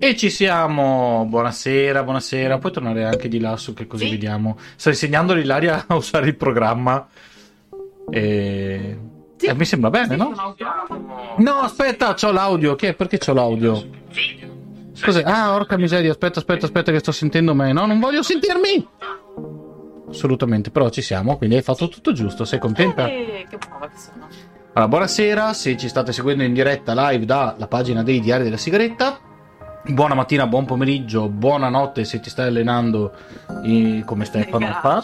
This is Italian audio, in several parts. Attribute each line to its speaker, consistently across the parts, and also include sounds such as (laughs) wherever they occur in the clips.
Speaker 1: E ci siamo, buonasera, buonasera. Puoi tornare anche di là su che così
Speaker 2: Sì.
Speaker 1: vediamo. Sto insegnando a Ilaria a usare il programma. E...
Speaker 2: Sì.
Speaker 1: eh, mi sembra bene, no? No, aspetta, c'ho l'audio. Che- Perché c'ho l'audio? Cos'è? Ah, orca miseria, aspetta, aspetta, aspetta che sto sentendo me. No, non voglio sentirmi! Assolutamente, però ci siamo, quindi hai fatto tutto giusto. Sei contenta?
Speaker 2: Eh, che brava che sono.
Speaker 1: Allora, buonasera, se ci state seguendo in diretta live dalla pagina dei Diari della Sigaretta. Buona mattina, buon pomeriggio, buonanotte se ti stai allenando eh, come Stefano fa.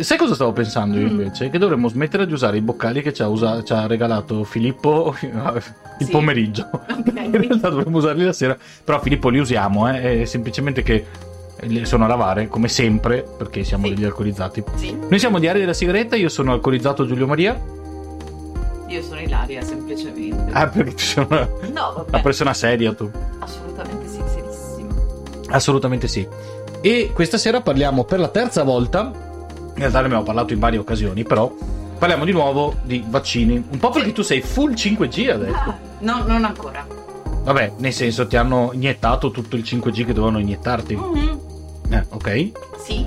Speaker 1: Sai cosa stavo pensando io
Speaker 2: Mm.
Speaker 1: invece? Che dovremmo smettere di usare i boccali che ci ha, usa- ci ha regalato Filippo (laughs) il
Speaker 2: Sì.
Speaker 1: pomeriggio. (laughs) In realtà dovremmo usarli la sera, però Filippo li usiamo, eh, è semplicemente che sono a lavare, come sempre, perché siamo
Speaker 2: Sì.
Speaker 1: degli alcolizzati.
Speaker 2: Sì,
Speaker 1: Noi siamo Diari della Sigaretta, io sono alcolizzato Giulio Maria.
Speaker 2: io sono Ilaria semplicemente.
Speaker 1: Ah, perché tu sei una,
Speaker 2: no, vabbè.
Speaker 1: una persona seria tu.
Speaker 2: Assolutamente.
Speaker 1: Assolutamente sì. E questa sera parliamo per la terza volta, in realtà ne abbiamo parlato in varie occasioni, però parliamo di nuovo di vaccini. Un po' perché tu sei full 5G adesso.
Speaker 2: Ah, no, non ancora.
Speaker 1: Vabbè, nel senso ti hanno iniettato tutto il 5G che dovevano iniettarti.
Speaker 2: Mhm.
Speaker 1: Eh, ok.
Speaker 2: Sì,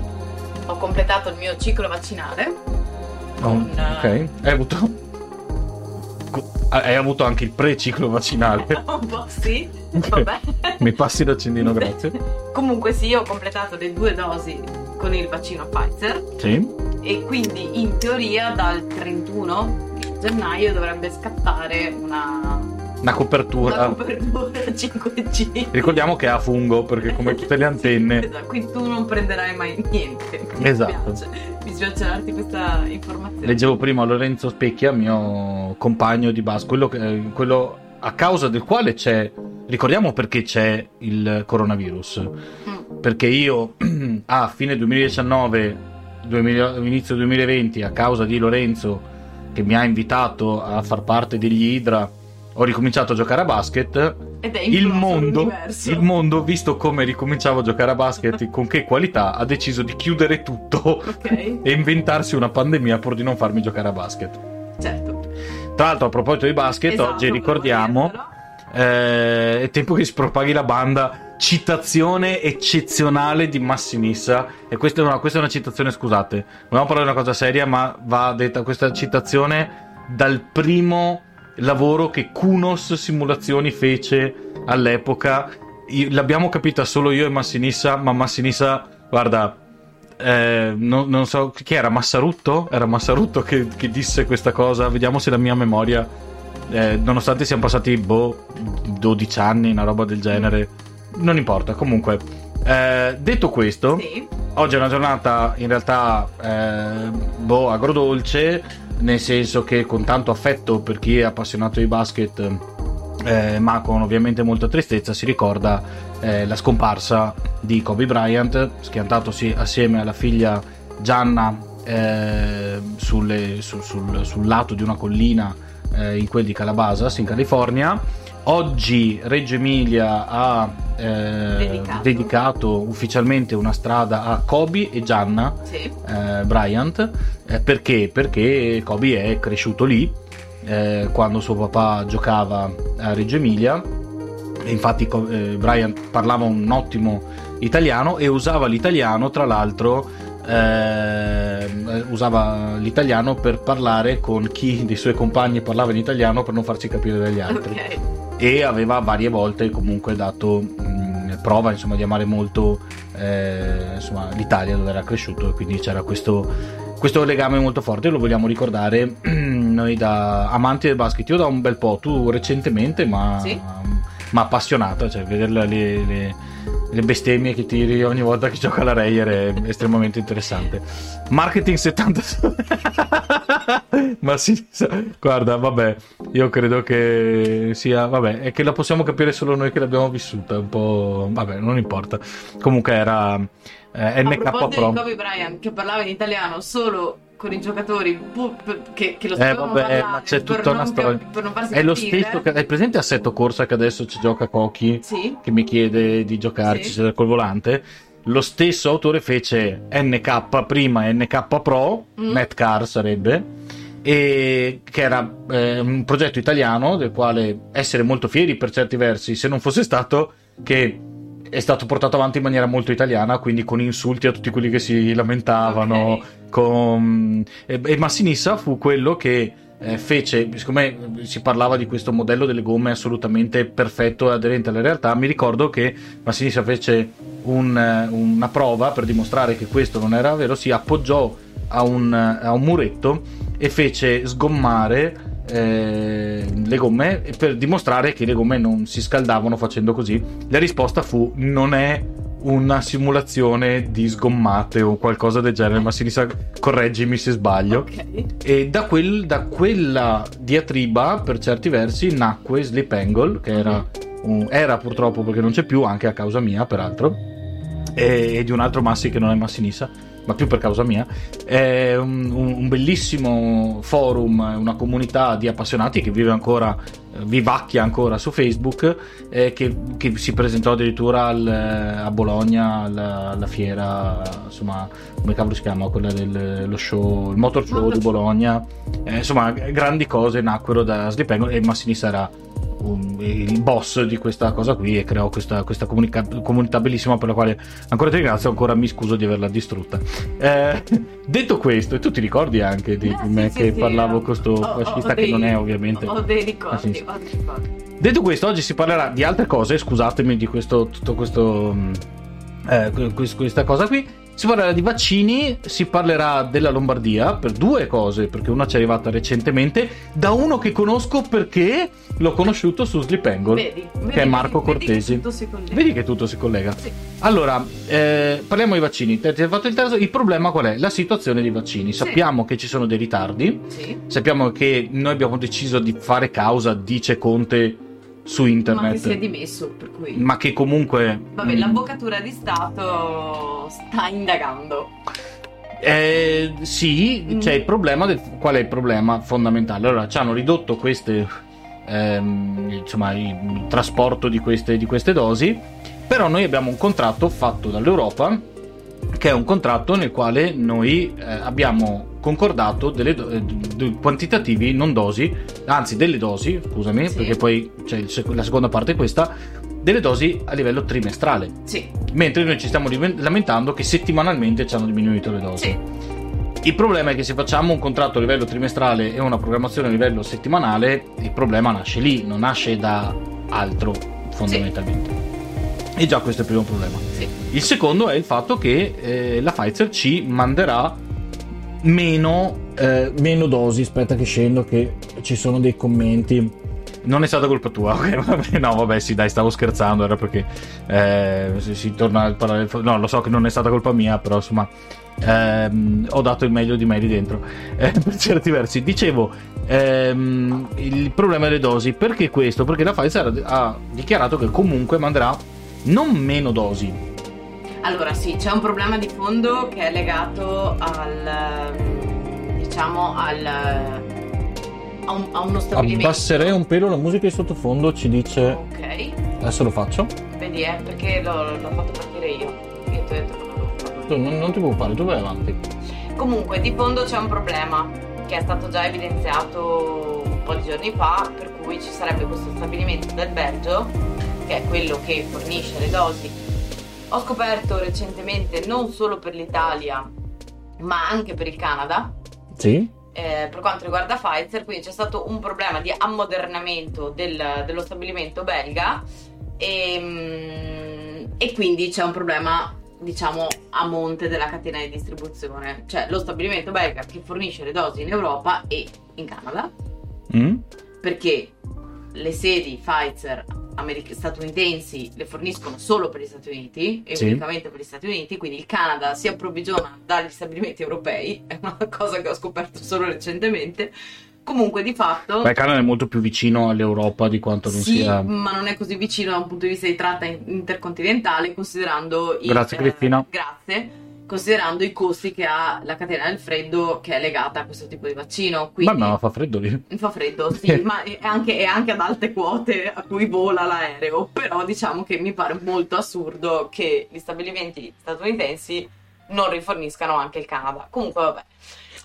Speaker 2: ho completato il mio ciclo vaccinale.
Speaker 1: Oh,
Speaker 2: Con,
Speaker 1: ok.
Speaker 2: eh,
Speaker 1: Hai avuto... Hai avuto anche il pre-ciclo vaccinale. (laughs)
Speaker 2: Un po' sì. Vabbè. (laughs)
Speaker 1: Mi passi l'accendino, grazie.
Speaker 2: Comunque sì, ho completato le due dosi con il vaccino Pfizer
Speaker 1: Sì.
Speaker 2: e quindi in teoria dal 31 di gennaio dovrebbe scattare una,
Speaker 1: Una
Speaker 2: una
Speaker 1: copertura. (laughs)
Speaker 2: copertura 5G.
Speaker 1: Ricordiamo che ha fungo, perché come tutte le (laughs) antenne...
Speaker 2: Esatto, quindi tu non prenderai mai niente. Mi
Speaker 1: Esatto.
Speaker 2: Mi spiace darti questa informazione.
Speaker 1: Leggevo prima Lorenzo Specchia, mio compagno di base, quello, che- quello a causa del quale c'è, ricordiamo perché c'è il coronavirus,
Speaker 2: Mm.
Speaker 1: perché io (clears throat) a fine 2019, 2000 inizio 2020, a causa di Lorenzo che mi ha invitato a far parte degli Idra, ho ricominciato a giocare a basket. Il mondo, il mondo, visto come ricominciavo a giocare a basket, (laughs) con che qualità, ha deciso di chiudere tutto
Speaker 2: Ok, (laughs)
Speaker 1: e inventarsi una pandemia pur di non farmi giocare a basket.
Speaker 2: Certo.
Speaker 1: Tra l'altro, a proposito di basket,
Speaker 2: Esatto,
Speaker 1: oggi ricordiamo: eh, è tempo che si propaghi la banda. Citazione eccezionale di Massinissa. E questa è una, questa è una citazione, scusate, volevamo parlare di una cosa seria, ma va detta questa citazione dal primo lavoro che Kunos Simulazioni fece all'epoca. L'abbiamo capita solo io e Massinissa, ma Massinissa, guarda, eh, non, non so chi era Massarutto? Era Massarutto che, che disse questa cosa. Vediamo se la mia memoria, eh, nonostante siano passati boh, 12 anni, una roba del genere, non importa. Comunque, eh, detto questo,
Speaker 2: Sì,
Speaker 1: oggi è una giornata in realtà eh, boh, agrodolce, nel senso che con tanto affetto per chi è appassionato di basket, eh, ma con ovviamente molta tristezza, si ricorda eh, la scomparsa di Kobe Bryant, schiantatosi assieme alla figlia Gianna eh, sulle- su- sul, sul lato di una collina eh, in quel di Calabasas, in California. Oggi Reggio Emilia ha eh,
Speaker 2: Dedicato.
Speaker 1: dedicato ufficialmente una strada a Kobe e Gianna
Speaker 2: sì.
Speaker 1: eh, Bryant. Eh, perché? Perché Kobe è cresciuto lì eh, quando suo papà giocava a Reggio Emilia. E infatti eh, Bryant parlava un ottimo italiano e usava l'italiano, tra l'altro, eh, usava l'italiano per parlare con chi dei suoi compagni parlava in italiano per non farsi capire dagli altri
Speaker 2: Ok.
Speaker 1: e aveva varie volte comunque dato mh, prova insomma di amare molto eh, insomma, l'Italia dove era cresciuto e quindi c'era questo, questo legame molto forte lo vogliamo ricordare (clears throat) noi da amanti del basket io da un bel po' tu recentemente ma,
Speaker 2: Sì.
Speaker 1: ma appassionata cioè vedere le, le- le bestemmie che tiri ogni volta che gioca la Reyer è estremamente interessante marketing 70 (laughs) ma sì guarda vabbè io credo che sia, vabbè, è che la possiamo capire solo noi che l'abbiamo vissuta, un po', vabbè, non importa. Comunque era eh,
Speaker 2: proposito
Speaker 1: Pro.
Speaker 2: di Kobe Bryant che parlava in italiano solo con i giocatori p- che, che lo
Speaker 1: Eh,
Speaker 2: sapevano
Speaker 1: vabbè,
Speaker 2: parlare
Speaker 1: ma c'è tutta una storia.
Speaker 2: farsi
Speaker 1: È lo stesso che hai presente Assetto Corsa che adesso ci gioca Koki,
Speaker 2: Sì,
Speaker 1: che mi chiede di giocarci
Speaker 2: Sì.
Speaker 1: col volante. Lo stesso autore fece NK prima NK Pro,
Speaker 2: Mm.
Speaker 1: Netcar sarebbe, e che era eh, un progetto italiano del quale essere molto fieri per certi versi, se non fosse stato che è stato portato avanti in maniera molto italiana, quindi con insulti a tutti quelli che si lamentavano.
Speaker 2: Ok.
Speaker 1: con- E, e Massinissa fu quello che eh, fece, siccome si parlava di questo modello delle gomme assolutamente perfetto e aderente alla realtà, mi ricordo che Massinissa fece un, eh, una prova per dimostrare che questo non era vero, si appoggiò a un, a un muretto e fece sgommare eh, le gomme per dimostrare che le gomme non si scaldavano facendo così. La risposta fu non è una simulazione di sgommate o qualcosa del genere, ma Sinisa correggimi se sbaglio.
Speaker 2: Ok.
Speaker 1: E da, quel- da quella diatriba, per certi versi, nacque Sleep Angle, che era, un- era purtroppo perché non c'è più, anche a causa mia, peraltro, e, e di un altro Massi che non è Massinissa, ma più per causa mia. È un, un- bellissimo forum, una comunità di appassionati che vive ancora, eh, vivacchia ancora su Facebook, eh, che, che si presentò addirittura al- a Bologna alla, alla fiera, insomma, come cavolo si chiama? Quella dello show, il motor show di. Bologna. Eh, insomma, grandi cose nacquero da Sleep Angle e Massinissa era un- il boss di questa cosa qui e creò questa, questa comunica- comunità bellissima per la quale ancora ti ringrazio ancora mi scuso di averla distrutta Eh, (laughs) detto questo e tu ti ricordi anche di,
Speaker 2: Eh,
Speaker 1: di me
Speaker 2: sì,
Speaker 1: che
Speaker 2: sì, sì,
Speaker 1: parlavo
Speaker 2: ho-
Speaker 1: con questo fascista che
Speaker 2: dei-
Speaker 1: non è ovviamente
Speaker 2: Ho dei ricordi,
Speaker 1: Sì, sì.
Speaker 2: ho dei ricordi.
Speaker 1: Detto questo, oggi si parlerà di altre cose, scusatemi di questo, tutto questo, mh, eh, que- quest- questa cosa qui. Si parlerà di vaccini, si parlerà della Lombardia per due cose, perché una ci è arrivata recentemente, da uno che conosco perché l'ho conosciuto su Sleep Angle,
Speaker 2: Vedi, vedi
Speaker 1: che è Marco
Speaker 2: vedi che
Speaker 1: Cortesi.
Speaker 2: si collega.
Speaker 1: Vedi che tutto si collega.
Speaker 2: Sì.
Speaker 1: Allora, eh, parliamo di vaccini. Il problema qual è? La situazione dei vaccini.
Speaker 2: Sì.
Speaker 1: Sappiamo che ci sono dei ritardi,
Speaker 2: Sì.
Speaker 1: sappiamo che noi abbiamo deciso di fare causa, dice Conte, su
Speaker 2: Ma che
Speaker 1: internet
Speaker 2: si è dimesso, per cui...
Speaker 1: ma che comunque
Speaker 2: Vabbè,
Speaker 1: mm,
Speaker 2: l'avvocatura di Stato sta indagando.
Speaker 1: eh, sì
Speaker 2: Mm.
Speaker 1: c'è il problema del, qual è il problema fondamentale allora ci hanno ridotto queste ehm, insomma il, il trasporto di queste, di queste dosi però noi abbiamo un contratto fatto dall'Europa che è un contratto nel quale noi eh, abbiamo concordato delle do- eh, quantitativi non dosi anzi delle dosi scusami
Speaker 2: Sì.
Speaker 1: perché poi sec- la seconda parte è questa delle dosi a livello trimestrale
Speaker 2: Sì,
Speaker 1: mentre noi ci stiamo lamentando che settimanalmente ci hanno diminuito le dosi.
Speaker 2: sì.
Speaker 1: Il problema è che se facciamo un contratto a livello trimestrale e una programmazione a livello settimanale, il problema nasce lì, non nasce da altro fondamentalmente. E già questo è il primo problema.
Speaker 2: sì.
Speaker 1: Il secondo è il fatto che eh, la Pfizer ci manderà meno, eh, meno dosi. Aspetta che scendo che ci sono dei commenti. Non è stata colpa tua, (laughs) ok? Vabbè, no, vabbè, sì, dai, stavo scherzando, era perché eh, si, si torna a parlare. No, lo so che non è stata colpa mia, però insomma, ehm, ho dato il meglio di me lì dentro. (laughs) Eh, per certi versi, dicevo, ehm, il problema delle dosi, perché questo? Perché la Pfizer ha, dichiarato che comunque manderà non meno dosi,
Speaker 2: Allora, sì, c'è un problema di fondo che è legato al... ehm, diciamo al... a, un- a uno stabilimento.
Speaker 1: Abbasserei un pelo la musica di sottofondo, ci dice.
Speaker 2: Ok,
Speaker 1: Adesso lo faccio.
Speaker 2: vedi, eh, perché l'ho, l'ho fatto partire io. Io ti ho detto.
Speaker 1: Tu non, non ti preoccupare, tu vai avanti.
Speaker 2: Comunque, di fondo c'è un problema che è stato già evidenziato un po' di giorni fa, per cui ci sarebbe questo stabilimento del Belgio, che è quello che fornisce le dosi. Ho scoperto recentemente non solo per l'Italia, ma anche per il Canada,
Speaker 1: Sì.
Speaker 2: eh, per quanto riguarda Pfizer, quindi c'è stato un problema di ammodernamento del- dello stabilimento belga e, mm, e quindi c'è un problema diciamo a monte della catena di distribuzione cioè lo stabilimento belga che fornisce le dosi in Europa e in Canada
Speaker 1: Mm?
Speaker 2: perché le sedi Pfizer americ- statunitensi le forniscono solo per gli Stati Uniti e
Speaker 1: Sì.
Speaker 2: unicamente per gli Stati Uniti, quindi il Canada si approvvigiona dagli stabilimenti europei, (laughs) è una cosa che ho scoperto solo recentemente. Comunque di fatto
Speaker 1: Beh, Canada è molto più vicino all'Europa di quanto non
Speaker 2: sì,
Speaker 1: sia.
Speaker 2: ma non è così vicino da un punto di vista di tratta in- intercontinentale, considerando i,
Speaker 1: Grazie, Cristina.
Speaker 2: grazie. Considerando i costi che ha la catena del freddo che è legata a questo tipo di vaccino. Quindi
Speaker 1: Ma no, fa freddo lì. (laughs)
Speaker 2: Fa freddo, sì, (laughs) ma è anche, è anche ad alte quote a cui vola l'aereo, però diciamo che mi pare molto assurdo che gli stabilimenti statunitensi non riforniscano anche il Canada. Comunque vabbè,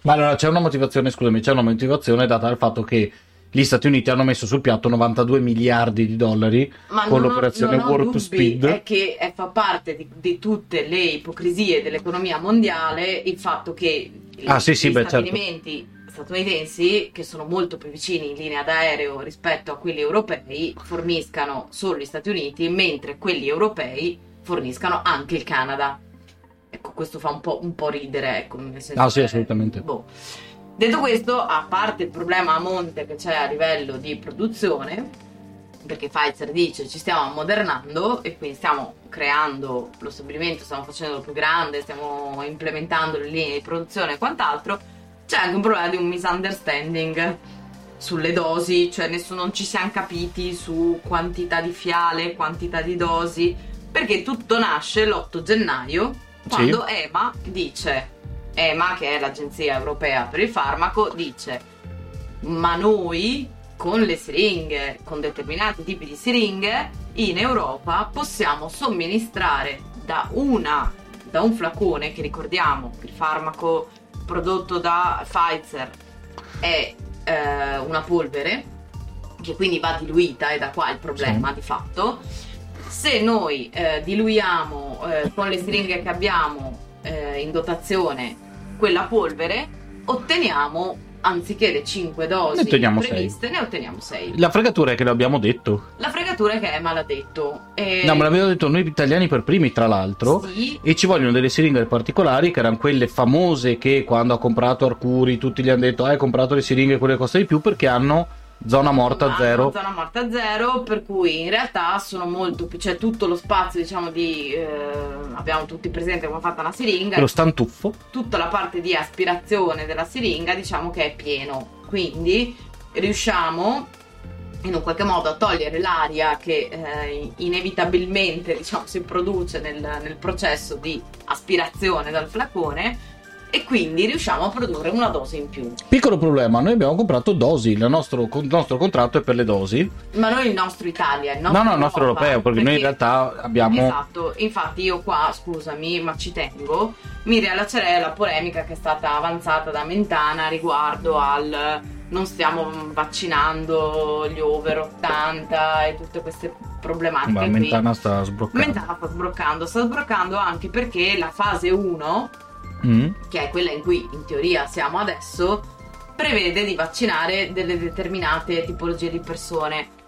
Speaker 1: Ma allora c'è una motivazione, scusami, c'è una motivazione data dal fatto che gli Stati Uniti hanno messo sul piatto 92 miliardi di dollari
Speaker 2: Ma
Speaker 1: con
Speaker 2: non
Speaker 1: l'operazione
Speaker 2: non
Speaker 1: Warp Speed.
Speaker 2: È che eh, fa parte di, di tutte le ipocrisie dell'economia mondiale il fatto che
Speaker 1: Ah, sì, sì,
Speaker 2: gli
Speaker 1: beh, certo.
Speaker 2: stabilimenti statunitensi, che sono molto più vicini in linea d'aereo rispetto a quelli europei, forniscano solo gli Stati Uniti, mentre quelli europei forniscano anche il Canada. Ecco, questo fa un po', un po' ridere, ecco, nel senso
Speaker 1: Ah, sì, assolutamente.
Speaker 2: boh. Detto questo, a parte il problema a monte che c'è a livello di produzione, perché Pfizer dice ci stiamo ammodernando e quindi stiamo creando lo stabilimento, stiamo facendolo più grande, stiamo implementando le linee di produzione e quant'altro, c'è anche un problema di un misunderstanding sulle dosi, cioè nessuno, non ci siamo capiti su quantità di fiale, quantità di dosi, perché tutto nasce l'8 gennaio quando EMA dice, EMA che è l'agenzia europea per il farmaco, dice ma noi con le siringhe, con determinati tipi di siringhe, in Europa possiamo somministrare da, una, da un flacone, che ricordiamo, il farmaco prodotto da Pfizer è eh, una polvere, che quindi va diluita, e da qua il problema di fatto. Se noi eh, diluiamo eh, con le siringhe che abbiamo eh, in dotazione quella polvere, otteniamo anziché le 5 dosi
Speaker 1: Ne
Speaker 2: previste, ne otteniamo 6.
Speaker 1: La fregatura è che l'abbiamo detto.
Speaker 2: La fregatura è che è maledetto. E...
Speaker 1: No, me l'abbiamo detto noi italiani per primi, tra l'altro.
Speaker 2: Sì,
Speaker 1: E ci vogliono delle siringhe particolari, che erano quelle famose che quando ha comprato Arcuri tutti gli hanno detto: "Ah, Hai comprato le siringhe, quelle che costano di più perché hanno zona morta
Speaker 2: hanno
Speaker 1: zero.
Speaker 2: Zona morta zero, per cui in realtà sono molto più, cioè tutto lo spazio, diciamo, di eh, abbiamo tutti presente come è fatta una siringa,
Speaker 1: Lo stantuffo.
Speaker 2: tutta la parte di aspirazione della siringa, diciamo che è pieno. Quindi riusciamo in un qualche modo a togliere l'aria che eh, inevitabilmente diciamo, si produce nel, nel processo di aspirazione dal flacone e quindi riusciamo a produrre una dose in più.
Speaker 1: Piccolo problema, noi abbiamo comprato dosi. Il nostro, il nostro contratto è per le dosi.
Speaker 2: Ma non il nostro Italia, il
Speaker 1: No,
Speaker 2: nostro
Speaker 1: no, il nostro
Speaker 2: Europa,
Speaker 1: europeo, perché, noi in realtà abbiamo.
Speaker 2: Esatto, infatti io qua, scusami, ma ci tengo, mi riallaccerei alla polemica che è stata avanzata da Mentana riguardo al non stiamo vaccinando gli over 80 e tutte queste problematiche
Speaker 1: Ma
Speaker 2: qui.
Speaker 1: Mentana sta sbloccando.
Speaker 2: Mentana sta sbloccando, sta sbloccando anche perché la fase 1
Speaker 1: Mm.
Speaker 2: che è quella in cui in teoria siamo adesso, prevede di vaccinare delle determinate tipologie di persone.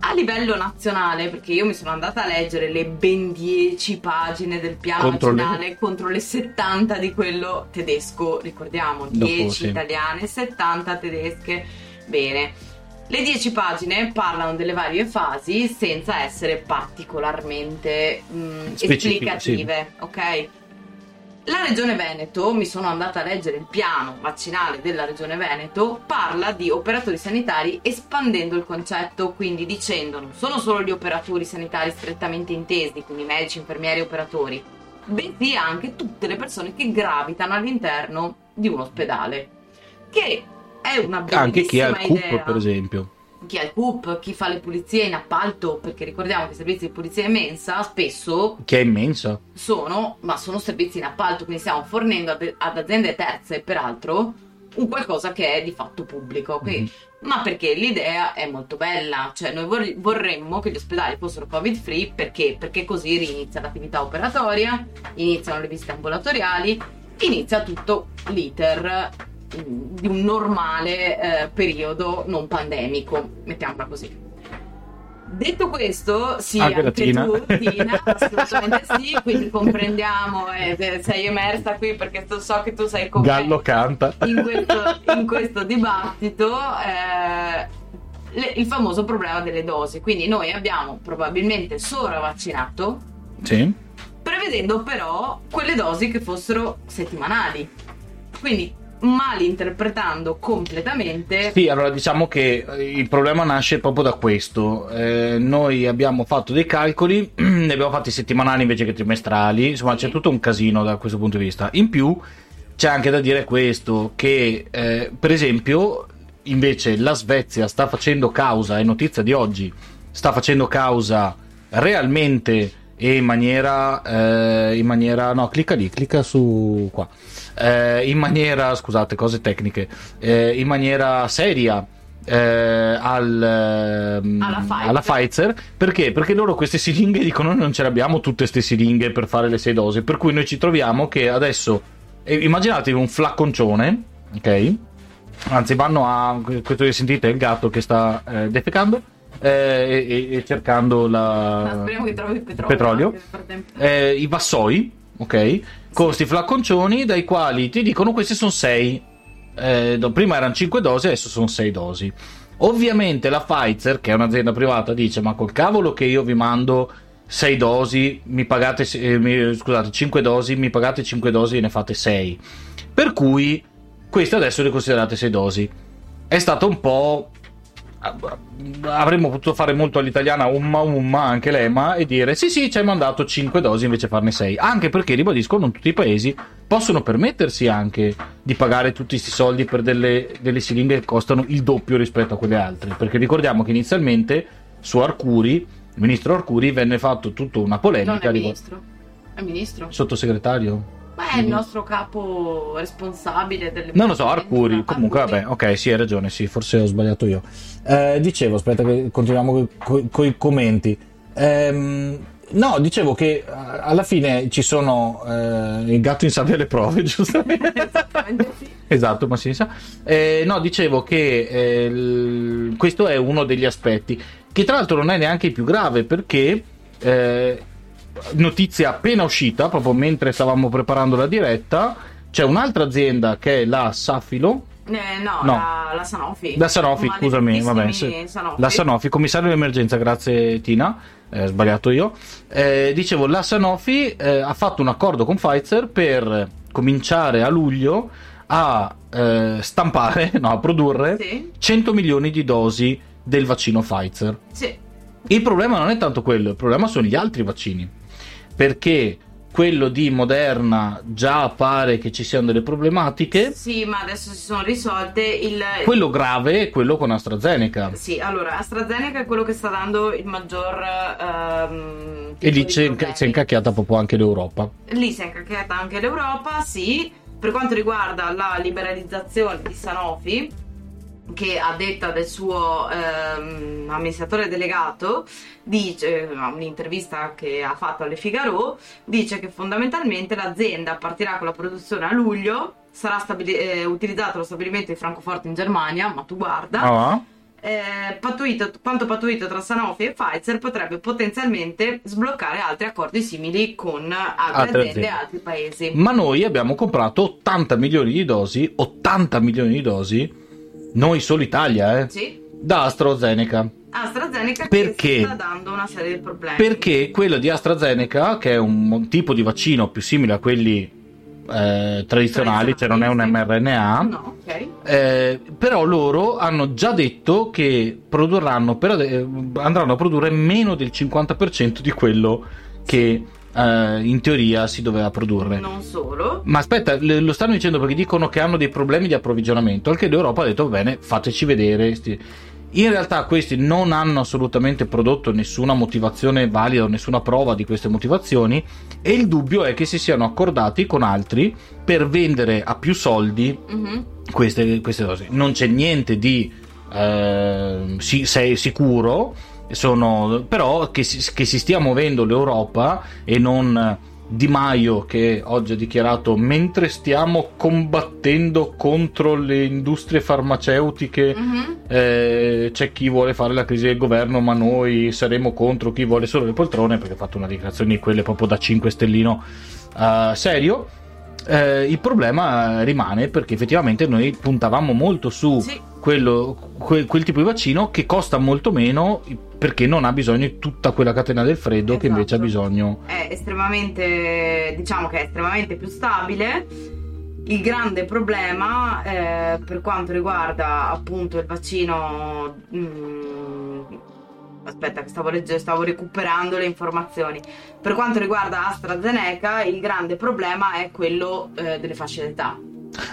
Speaker 2: A livello nazionale, perché io mi sono andata a leggere le ben 10 pagine del piano
Speaker 1: Contro le-
Speaker 2: nazionale contro le 70 di quello tedesco, ricordiamo,
Speaker 1: Dopo,
Speaker 2: 10
Speaker 1: sì.
Speaker 2: italiane, 70 tedesche. Bene. Le 10 pagine parlano delle varie fasi senza essere particolarmente mh,
Speaker 1: Specifiche,
Speaker 2: esplicative, ok? La regione Veneto, mi sono andata a leggere il piano vaccinale della regione Veneto, parla di operatori sanitari espandendo il concetto, quindi dicendo non sono solo gli operatori sanitari strettamente intesi, quindi medici, infermieri e operatori, bensì anche tutte le persone che gravitano all'interno di un ospedale. Che è una bellissima
Speaker 1: Anche chi ha il CUP, per esempio.
Speaker 2: Chi ha il CUP, chi fa le pulizie in appalto, perché ricordiamo che i servizi di pulizia e mensa spesso
Speaker 1: Che è immensa.
Speaker 2: sono, ma sono servizi in appalto, quindi stiamo fornendo ad, ad aziende terze, peraltro, un qualcosa che è di fatto pubblico. Quindi-
Speaker 1: Mhm.
Speaker 2: Ma perché l'idea è molto bella, cioè noi vor- vorremmo che gli ospedali fossero covid free perché? Perché così rinizia l'attività operatoria, iniziano le visite ambulatoriali, inizia tutto l'iter mm, di un normale eh, periodo non pandemico, mettiamola così. Detto questo, sì,
Speaker 1: Anche
Speaker 2: anche,
Speaker 1: Tina.
Speaker 2: tu, Tina, assolutamente sì, quindi comprendiamo, eh, se- sei emersa qui perché so che tu sei con
Speaker 1: Gallo canta.
Speaker 2: in questo, in questo dibattito eh, le- il famoso problema delle dosi. Quindi noi abbiamo probabilmente sovravaccinato,
Speaker 1: Sì.
Speaker 2: prevedendo però quelle dosi che fossero settimanali. Quindi malinterpretando completamente.
Speaker 1: Sì, allora diciamo che eh, il problema nasce proprio da questo. Eh, noi abbiamo fatto dei calcoli, (clears throat) ne abbiamo fatti settimanali invece che trimestrali, insomma c'è tutto un casino da questo punto di vista. In più c'è anche da dire questo, che eh, per esempio invece la Svezia sta facendo causa, è notizia di oggi, sta facendo causa realmente e in maniera, eh, in maniera no, clicca lì, clicca su qua. Eh, in maniera, scusate, cose tecniche, eh, in maniera seria eh, al, ehm,
Speaker 2: Alla Pfizer.
Speaker 1: alla Pfizer perché? Perché loro queste siringhe dicono noi non ce le abbiamo tutte queste siringhe per fare le sei dosi per cui noi ci troviamo che adesso immaginatevi un flacconcione ok? anzi vanno a questo che sentite è il gatto che sta eh, defecando eh, e, e cercando la,
Speaker 2: Ah, speriamo che trovi il petrolio.
Speaker 1: petrolio. eh, i vassoi, ok? Con questi flacconcioni dai quali ti dicono questi sono 6. prima erano 5 dosi, adesso sono 6 dosi. Ovviamente la Pfizer, che è un'azienda privata, dice: Ma col cavolo che io vi mando 6 dosi, mi pagate, eh, mi- scusate, 5 dosi, mi pagate 5 dosi e ne fate 6. Per cui queste adesso le considerate 6 dosi. È stato un po'. Avremmo potuto fare molto all'italiana umma umma anche l'EMA e dire sì sì ci hai mandato 5 dosi invece farne 6 anche perché ribadisco non tutti i paesi possono permettersi anche di pagare tutti questi soldi per delle, delle siringhe che costano il doppio rispetto a quelle altre perché ricordiamo che inizialmente su Arcuri il ministro Arcuri venne fatto tutta una
Speaker 2: Non
Speaker 1: polemica
Speaker 2: è
Speaker 1: riguardo-
Speaker 2: ministro. È ministro?
Speaker 1: sottosegretario
Speaker 2: Ma è il nostro capo responsabile delle
Speaker 1: Non lo so, Arcuri. Comunque, vabbè, ok, sì, hai ragione. Sì, forse ho sbagliato io. Eh, dicevo, aspetta, che continuiamo con i commenti. Ehm, no, dicevo che eh, alla fine ci sono. eh, il gatto in sabbia alle prove, (laughs) giustamente.
Speaker 2: Esattamente sì.
Speaker 1: Esatto, ma si sa. Eh, no, dicevo che eh, il- questo è uno degli aspetti, che tra l'altro non è neanche il più grave perché eh, notizia appena uscita, proprio mentre stavamo preparando la diretta, c'è un'altra azienda che è la Safilo,
Speaker 2: Eh, no,
Speaker 1: No.
Speaker 2: La, la Sanofi.
Speaker 1: la Sanofi, scusami, vabbè, sì.
Speaker 2: Sanofi.
Speaker 1: la Sanofi, commissario d'emergenza, grazie Tina, eh, sbagliato io. Eh, dicevo, la Sanofi eh, ha fatto un accordo con Pfizer per cominciare a luglio a eh, stampare, (laughs) no, a produrre
Speaker 2: Sì,
Speaker 1: 100 milioni di dosi del vaccino Pfizer.
Speaker 2: sì.
Speaker 1: Il problema non è tanto quello, il problema sono gli altri vaccini. Perché quello di Moderna già pare che ci siano delle problematiche.
Speaker 2: Sì, ma adesso si sono risolte il...
Speaker 1: Quello grave è quello con AstraZeneca.
Speaker 2: Sì, allora, AstraZeneca è quello che sta dando il maggior... ehm,
Speaker 1: E lì si è incacchiata proprio anche l'Europa.
Speaker 2: Lì si è incacchiata anche l'Europa, sì. Per quanto riguarda la liberalizzazione di Sanofi, che a detta del suo ehm, amministratore delegato, dice, a un'intervista che ha fatto alle Figaro, dice che fondamentalmente l'azienda partirà con la produzione a luglio, sarà stabili- eh, utilizzato lo stabilimento di Francoforte in Germania, ma tu guarda,
Speaker 1: Ah,
Speaker 2: eh, pattuito- quanto pattuito tra Sanofi e Pfizer potrebbe potenzialmente sbloccare altri accordi simili con altre,
Speaker 1: Altre
Speaker 2: aziende
Speaker 1: aziende.
Speaker 2: e altri paesi.
Speaker 1: Ma noi abbiamo comprato 80 milioni di dosi, 80 milioni di dosi, noi solo Italia, eh,
Speaker 2: Sì.
Speaker 1: da AstraZeneca.
Speaker 2: AstraZeneca
Speaker 1: Perché?
Speaker 2: sta dando una serie di problemi.
Speaker 1: Perché quello di AstraZeneca, che è un tipo di vaccino più simile a quelli eh, tradizionali, cioè non è un mRNA,
Speaker 2: No, ok.
Speaker 1: eh, però loro hanno già detto che produrranno per ade- andranno a produrre meno del 50% di quello che eh, in teoria si doveva produrre.
Speaker 2: Non solo.
Speaker 1: Ma aspetta, le- lo stanno dicendo perché dicono che hanno dei problemi di approvvigionamento, al che l'Europa ha detto bene, fateci vedere. sti-". In realtà questi non hanno assolutamente prodotto nessuna motivazione valida o nessuna prova di queste motivazioni e il dubbio è che si siano accordati con altri per vendere a più soldi
Speaker 2: Mhm.
Speaker 1: queste, queste dosi. Non c'è niente di eh, si- sei sicuro, sono, però che si, che si stia muovendo l'Europa e non Di Maio che oggi ha dichiarato mentre stiamo combattendo contro le industrie farmaceutiche
Speaker 2: Mhm.
Speaker 1: eh, c'è chi vuole fare la crisi del governo ma noi saremo contro chi vuole solo le poltrone perché ha fatto una dichiarazione di quelle proprio da 5 stellino eh, serio Eh, il problema rimane perché effettivamente noi puntavamo molto su
Speaker 2: Sì.
Speaker 1: quello- que- quel tipo di vaccino che costa molto meno perché non ha bisogno di tutta quella catena del freddo che invece ha
Speaker 2: Esatto.
Speaker 1: bisogno
Speaker 2: È estremamente, diciamo che è estremamente più stabile. Il grande problema eh, per quanto riguarda appunto il vaccino. mm, aspetta, che stavo leggendo, stavo recuperando le informazioni. Per quanto riguarda AstraZeneca, il grande problema è quello eh, delle fasce d'età.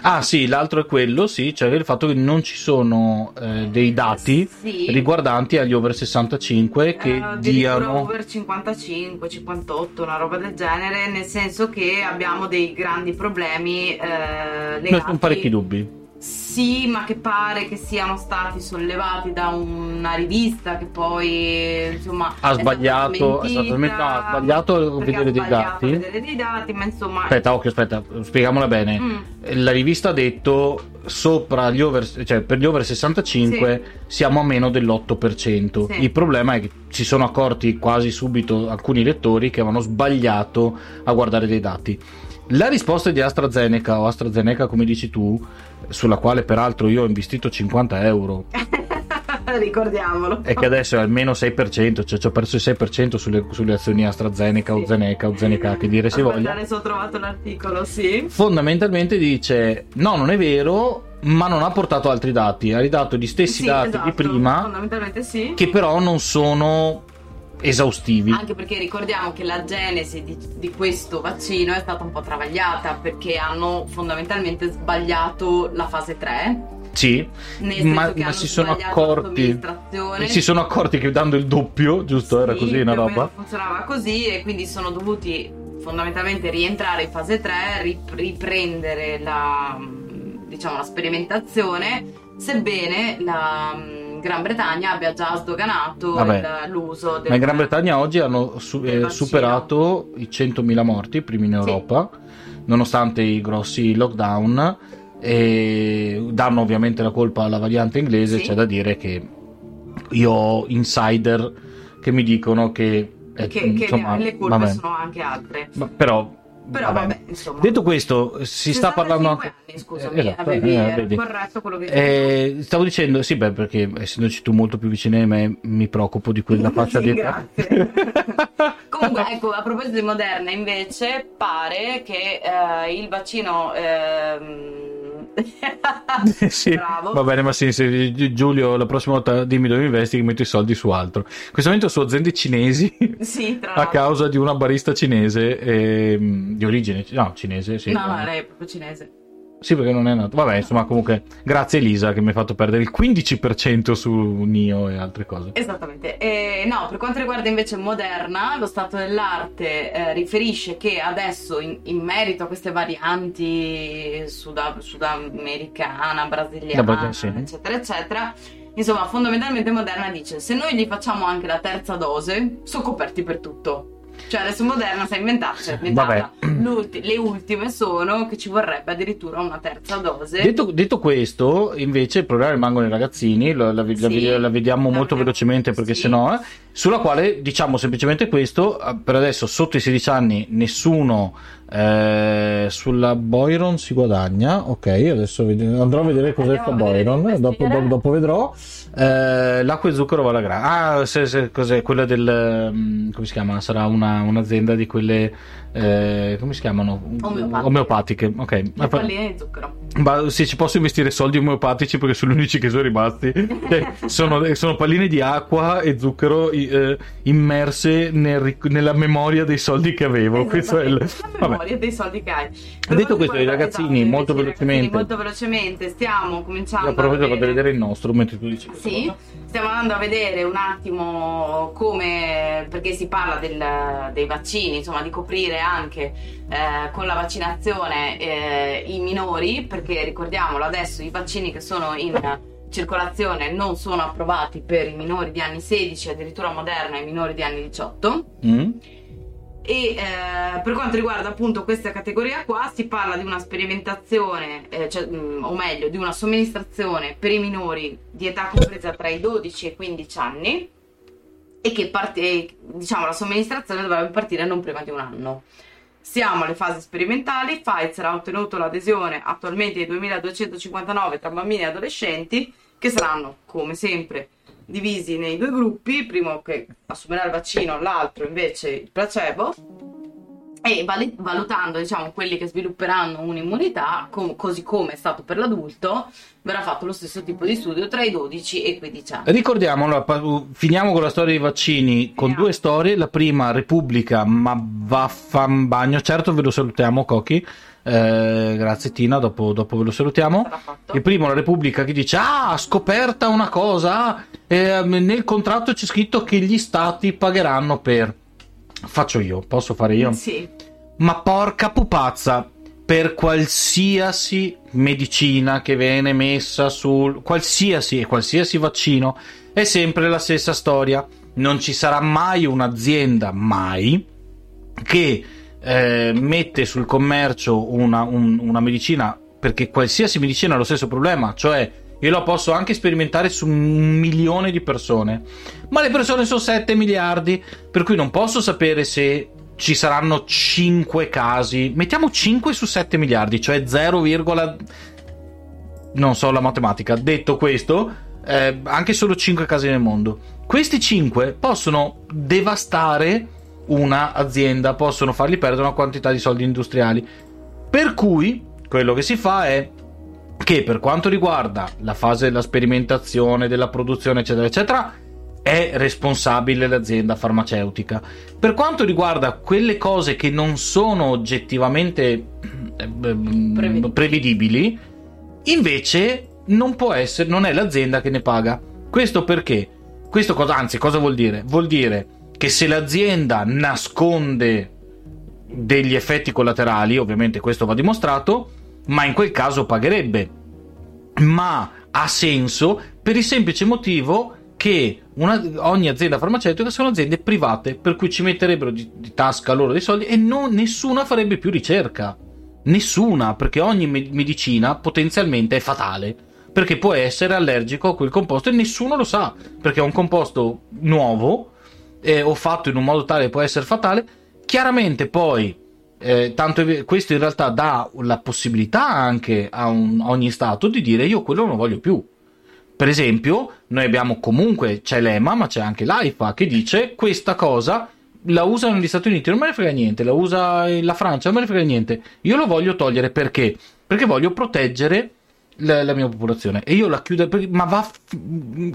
Speaker 1: ah sì l'altro è quello sì cioè il fatto che non ci sono eh, dei dati
Speaker 2: Sì.
Speaker 1: riguardanti agli over 65 che
Speaker 2: Eh,
Speaker 1: diano
Speaker 2: over 55, 58, una roba del genere, nel senso che abbiamo dei grandi problemi eh,
Speaker 1: Noi
Speaker 2: legati
Speaker 1: sono parecchi dubbi
Speaker 2: sì, ma che pare che siano stati sollevati da una rivista che poi insomma
Speaker 1: ha sbagliato,
Speaker 2: è
Speaker 1: stato no, ha sbagliato vedere dei dati.
Speaker 2: vedere dei dati, ma insomma
Speaker 1: Aspetta, occhio, aspetta, spieghiamola bene.
Speaker 2: Mm.
Speaker 1: La rivista ha detto sopra gli over, cioè per gli over 65 siamo a meno dell'8%.
Speaker 2: Sì.
Speaker 1: Il problema è che si sono accorti quasi subito alcuni lettori che avevano sbagliato a guardare dei dati. La risposta di AstraZeneca o AstraZeneca come dici tu, sulla quale peraltro io ho investito 50 euro (laughs)
Speaker 2: ricordiamolo.
Speaker 1: e che adesso è almeno 6%, cioè ci ho perso il 6% sulle, sulle azioni AstraZeneca o
Speaker 2: Sì.
Speaker 1: Zeneca o Zeneca che dire si voglia.
Speaker 2: adesso ho trovato l'articolo, sì.
Speaker 1: fondamentalmente dice no non è vero ma non ha portato altri dati ha ridato gli stessi
Speaker 2: Sì,
Speaker 1: dati
Speaker 2: esatto,
Speaker 1: di prima
Speaker 2: Fondamentalmente sì.
Speaker 1: che però non sono esaustivi.
Speaker 2: Anche perché ricordiamo che la genesi di, di questo vaccino è stata un po' travagliata perché hanno fondamentalmente sbagliato la fase 3.
Speaker 1: sì ma, ma si sono accorti. si sono accorti che dando il doppio giusto? Era
Speaker 2: Sì,
Speaker 1: così una roba?
Speaker 2: funzionava così e quindi sono dovuti fondamentalmente rientrare in fase 3, rip- riprendere la, diciamo, la sperimentazione, sebbene la Gran Bretagna abbia già sdoganato il- l'uso del
Speaker 1: ma in Gran Bretagna oggi hanno su- eh, superato i 100.000 morti primi in Europa nonostante i grossi lockdown e danno ovviamente la colpa alla variante inglese
Speaker 2: Sì.
Speaker 1: c'è da dire che io ho insider che mi dicono che, eh,
Speaker 2: che,
Speaker 1: insomma,
Speaker 2: le colpe
Speaker 1: vabbè.
Speaker 2: sono anche altre.
Speaker 1: Ma- però,
Speaker 2: Però vabbè, insomma.
Speaker 1: detto questo si sta
Speaker 2: 65
Speaker 1: parlando anche
Speaker 2: anni, scusami,
Speaker 1: Eh, esatto,
Speaker 2: avevi
Speaker 1: eh,
Speaker 2: corretto quello che
Speaker 1: Eh, stavo dicendo, sì, beh, perché essendoci tu molto più vicino di me, mi preoccupo di quella fascia (laughs)
Speaker 2: Sì,
Speaker 1: di età.
Speaker 2: grazie. (laughs) Comunque, ecco, a proposito di Moderna, invece, pare che eh, il vaccino. ehm, (laughs)
Speaker 1: sì,
Speaker 2: Bravo.
Speaker 1: va bene, ma sì, se- Giulio, la prossima volta dimmi dove investi, che metto i soldi su altro. In questo momento su aziende cinesi
Speaker 2: Sì, (laughs)
Speaker 1: a causa di una barista cinese ehm, di origine, no, cinese, sì.
Speaker 2: No, no, lei è proprio cinese.
Speaker 1: Sì, perché non è nato. Vabbè, insomma, comunque, grazie Elisa che mi ha fatto perdere il 15% su Nio e altre cose.
Speaker 2: Esattamente. E, no, per quanto riguarda invece Moderna, lo stato dell'arte eh, riferisce che adesso, in, in merito a queste varianti suda- sudamericana, brasiliana,
Speaker 1: Brasile, sì.
Speaker 2: eccetera, eccetera, insomma, fondamentalmente Moderna dice: se noi gli facciamo anche la terza dose, sono coperti per tutto. Cioè, adesso Moderna sa. L'ulti- le ultime sono che ci vorrebbe addirittura una terza dose.
Speaker 1: Detto, detto questo, invece, il problema rimangono i ragazzini, la, la-
Speaker 2: Sì,
Speaker 1: la vediamo
Speaker 2: la
Speaker 1: molto
Speaker 2: vediamo,
Speaker 1: velocemente perché
Speaker 2: sì.
Speaker 1: sennò, eh, sulla quale diciamo semplicemente questo, eh, per adesso sotto i 16 anni nessuno eh, sulla Boyron si guadagna, ok, adesso ved- andrò a vedere cos'è sta
Speaker 2: come
Speaker 1: dopo, dopo- dopo vedrò. Eh, l'acqua e zucchero va alla grande. Ah, se, se- cos'è? Quella del... mm, come si chiama? Sarà una- un'azienda di quelle... eh, come si chiamano?
Speaker 2: Omeopatiche.
Speaker 1: Omeopatiche, ok.
Speaker 2: Le palline di zucchero.
Speaker 1: ma se ci posso investire soldi omeopatici perché sono gli unici che sono rimasti. Cioè, sono, sono palline di acqua e zucchero eh, immerse nel nella memoria dei soldi che avevo. Questo è il...
Speaker 2: La memoria dei soldi che hai. Per
Speaker 1: Detto questo, i ragazzini,
Speaker 2: esatto,
Speaker 1: molto
Speaker 2: ragazzini,
Speaker 1: velocemente.
Speaker 2: molto velocemente stiamo cominciando
Speaker 1: Io approfitto
Speaker 2: a
Speaker 1: per
Speaker 2: vedere
Speaker 1: vedere il nostro mentre tu dici
Speaker 2: Sì,
Speaker 1: cosa.
Speaker 2: Stiamo andando a vedere un attimo come, perché si parla del- dei vaccini, insomma di coprire anche eh, con la vaccinazione eh, i minori, perché ricordiamolo adesso i vaccini che sono in circolazione non sono approvati per i minori di anni 16, addirittura Moderna i minori di anni 18.
Speaker 1: Mm?
Speaker 2: E eh, per quanto riguarda appunto questa categoria qua, si parla di una sperimentazione, eh, cioè, mm, o meglio, di una somministrazione per i minori di età compresa tra i 12 e i 15 anni e che parte, diciamo, la somministrazione dovrebbe partire non prima di un anno. Siamo alle fasi sperimentali, Pfizer ha ottenuto l'adesione attualmente di 2259 tra bambini e adolescenti che saranno, come sempre, divisi nei due gruppi, il primo che assumerà il vaccino, l'altro invece il placebo, e vali- valutando diciamo, quelli che svilupperanno un'immunità, com- così come è stato per l'adulto, verrà fatto lo stesso tipo di studio tra i 12 e i 15 anni.
Speaker 1: Ricordiamolo, pa- finiamo con la storia dei vaccini con
Speaker 2: Finiamo.
Speaker 1: due storie. La prima, Repubblica, ma vaffan bagno. Certo, ve lo salutiamo, Cochi. Eh, grazie Tina, dopo, dopo ve lo salutiamo. Il primo, la Repubblica, che dice: Ah, scoperta una cosa. eh, nel contratto c'è scritto che gli stati pagheranno per. Faccio io, posso fare io?
Speaker 2: Sì,
Speaker 1: Ma porca pupazza! per qualsiasi medicina che viene messa sul qualsiasi e qualsiasi vaccino è sempre la stessa storia. Non ci sarà mai un'azienda, mai, che eh, mette sul commercio una, un, una medicina perché qualsiasi medicina ha lo stesso problema, cioè io lo posso anche sperimentare su un milione di persone, ma le persone sono 7 miliardi, per cui non posso sapere se ci saranno 5 casi, mettiamo 5 su 7 miliardi, cioè 0, non so la matematica. Detto questo, eh, anche solo 5 casi nel mondo. Questi 5 possono devastare un'azienda, possono fargli perdere una quantità di soldi industriali. Per cui quello che si fa è che per quanto riguarda la fase della sperimentazione, della produzione, eccetera, eccetera, è responsabile l'azienda farmaceutica. Per quanto riguarda quelle cose che non sono oggettivamente eh, prevedibili, prevedibili invece non può essere, non è l'azienda che ne paga. Questo perché? Questo cosa, anzi, cosa vuol dire? Vuol dire che se l'azienda nasconde degli effetti collaterali, ovviamente questo va dimostrato, ma in quel caso pagherebbe. Ma ha senso per il semplice motivo che una, ogni azienda farmaceutica sono aziende private, per cui ci metterebbero di, di tasca loro dei soldi e non, nessuna farebbe più ricerca. Nessuna, perché ogni me- medicina potenzialmente è fatale. Perché può essere allergico a quel composto e nessuno lo sa, perché è un composto nuovo eh, o fatto in un modo tale può essere fatale. Chiaramente poi eh, tanto questo in realtà dà la possibilità anche a, un, a, ogni stato di dire io quello non lo voglio più. Per esempio, noi abbiamo comunque, c'è l'EMA, ma c'è anche l'AIFA che dice questa cosa la usano negli Stati Uniti, non me ne frega niente, la usa la Francia, non me ne frega niente. Io lo voglio togliere perché? Perché voglio proteggere la, la mia popolazione e io la chiudo, ma va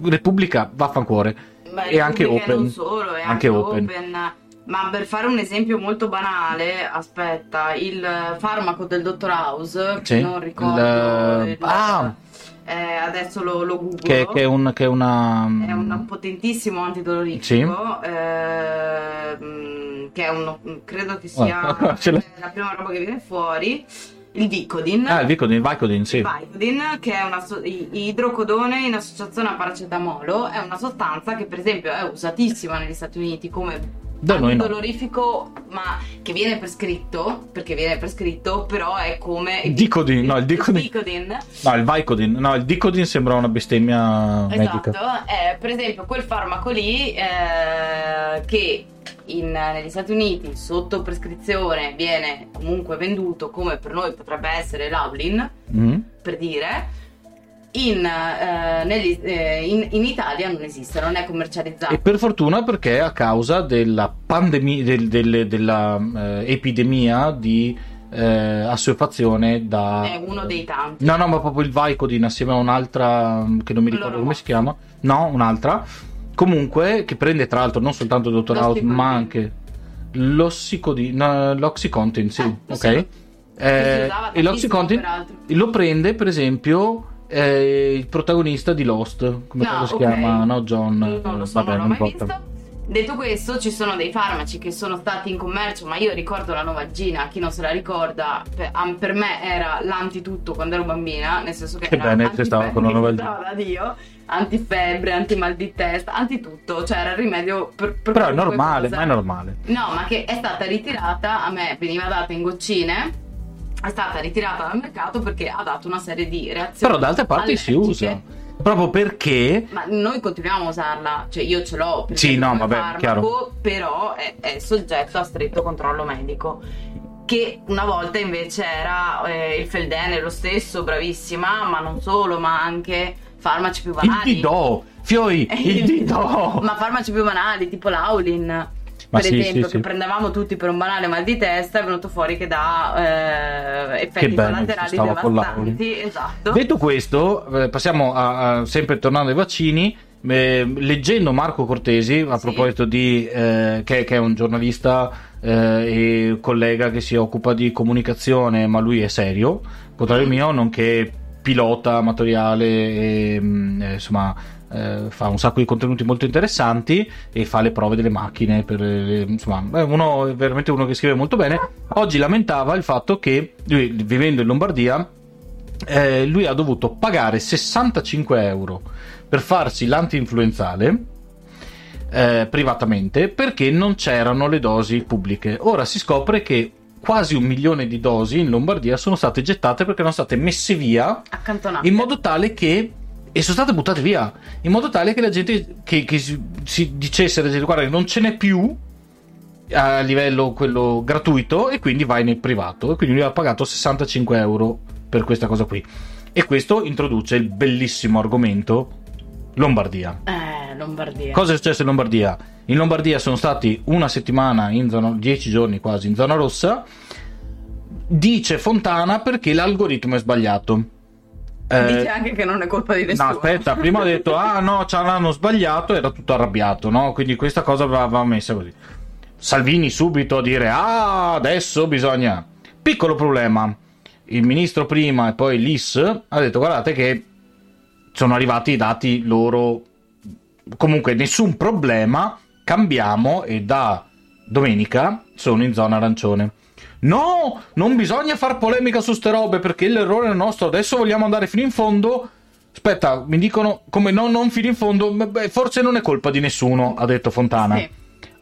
Speaker 1: Repubblica vaffancuore.
Speaker 2: Ma
Speaker 1: e anche Open.
Speaker 2: Non solo, è
Speaker 1: anche,
Speaker 2: anche
Speaker 1: open.
Speaker 2: open ma per fare un esempio molto banale, aspetta, il farmaco del dottor House, sì, non ricordo...
Speaker 1: il... Il... Ah!
Speaker 2: Eh, adesso lo, lo googlo.
Speaker 1: Che, che, è, un, che è una...
Speaker 2: È un potentissimo antidolorifico. Sì. Eh, che è uno... credo che sia oh, (laughs) la prima roba che viene fuori il Vicodin.
Speaker 1: Ah, il Vicodin, Vicodin, sì.
Speaker 2: Vicodin, che è una so- idrocodone in associazione a paracetamolo, è una sostanza che per esempio è usatissima negli Stati Uniti come
Speaker 1: da noi no.
Speaker 2: dolorifico, ma che viene prescritto, perché viene prescritto, però è come...
Speaker 1: Il Dicodin, no, il Dicodin.
Speaker 2: Dicodin.
Speaker 1: No, il Vicodin, no, il Dicodin sembra una bestemmia
Speaker 2: esatto,
Speaker 1: medica.
Speaker 2: è per esempio quel farmaco lì eh, che in, negli Stati Uniti sotto prescrizione viene comunque venduto come per noi potrebbe essere l'Aulin, mm. per dire in, eh, negli, eh, in, in, Italia non esiste, non è commercializzato.
Speaker 1: E per fortuna perché a causa della pandemia, del, del, della eh, epidemia di eh, assuefazione da...
Speaker 2: È uno dei tanti.
Speaker 1: No, no, ma proprio il Vicodin assieme a un'altra che non mi ricordo come si chiama. No, un'altra. Comunque, che prende tra l'altro non soltanto il dottor House, ma anche l'ossicodin, l'oxycontin, sì,
Speaker 2: eh,
Speaker 1: ok. Sì. Eh, e l'oxycontin lo prende per esempio eh, il protagonista di Lost, come
Speaker 2: no,
Speaker 1: si okay. chiama? No, John.
Speaker 2: Non lo so, Vabbè, non, non mai visto. Detto questo, ci sono dei farmaci che sono stati in commercio, ma io ricordo la Novalgina, chi non se la ricorda, per, per me era l'antitutto quando ero bambina, nel senso che,
Speaker 1: che
Speaker 2: era
Speaker 1: bene, stava con la Novalgina.
Speaker 2: da Dio, antifebbre, antimal di testa, antitutto, cioè era il rimedio per, per
Speaker 1: Però è normale, cosa. ma è normale.
Speaker 2: No, ma che è stata ritirata, a me veniva data in goccine è stata ritirata dal mercato perché ha dato una serie di reazioni.
Speaker 1: Però d'altra parte si usa. Proprio perché.
Speaker 2: Ma noi continuiamo a usarla, cioè io ce l'ho.
Speaker 1: Sì, no, vabbè,
Speaker 2: farmaco,
Speaker 1: chiaro.
Speaker 2: Però è, è, soggetto a stretto controllo medico. Che una volta invece era eh, il Feldene, lo stesso, bravissima, ma non solo, ma anche farmaci più banali.
Speaker 1: Il Didò, Fioi, il (laughs) Didò.
Speaker 2: ma farmaci più banali, tipo l'Aulin per sì, esempio, sì, che sì. prendevamo tutti per un banale mal di testa, è venuto fuori che dà eh, effetti bello, collaterali devastanti. Esatto.
Speaker 1: Detto questo, eh, passiamo a, a, sempre tornando ai vaccini. Eh, leggendo Marco Cortesi a proposito di eh, che, che, è un giornalista eh, e collega che si occupa di comunicazione, ma lui è serio, contrario mio, nonché pilota amatoriale e mm, eh, insomma eh, fa un sacco di contenuti molto interessanti e fa le prove delle macchine. Per, eh, insomma, è uno, è veramente uno che scrive molto bene. Oggi lamentava il fatto che lui, vivendo in Lombardia, eh, lui ha dovuto pagare 65 euro per farsi l'anti-influenzale. eh, privatamente perché non c'erano le dosi pubbliche. Ora si scopre che quasi un milione di dosi in Lombardia sono state gettate perché erano state messe via in modo tale che e sono state buttate via in modo tale che la gente che, che si, si dicesse alla gente guarda non ce n'è più a livello quello gratuito e quindi vai nel privato. E quindi lui ha pagato 65 euro per questa cosa qui. E questo introduce il bellissimo argomento Lombardia.
Speaker 2: Eh, Lombardia.
Speaker 1: cosa è successo in Lombardia? in Lombardia sono stati una settimana in zona 10 giorni quasi in zona rossa. Dice Fontana perché l'algoritmo è sbagliato Eh,
Speaker 2: Dice anche che non è colpa di nessuno.
Speaker 1: No, aspetta, prima ha detto, ah no, ce l'hanno sbagliato, era tutto arrabbiato, no? Quindi questa cosa va, va messa così. Salvini subito a dire, ah, adesso bisogna... Piccolo problema, il ministro prima e poi l'IS ha detto, guardate che sono arrivati i dati loro, comunque nessun problema, cambiamo e da domenica sono in zona arancione. No, non bisogna far polemica su ste robe perché l'errore è nostro. Adesso vogliamo andare fino in fondo. Aspetta, mi dicono come no, non fino in fondo. Beh, forse non è colpa di nessuno, ha detto Fontana.
Speaker 2: Sì.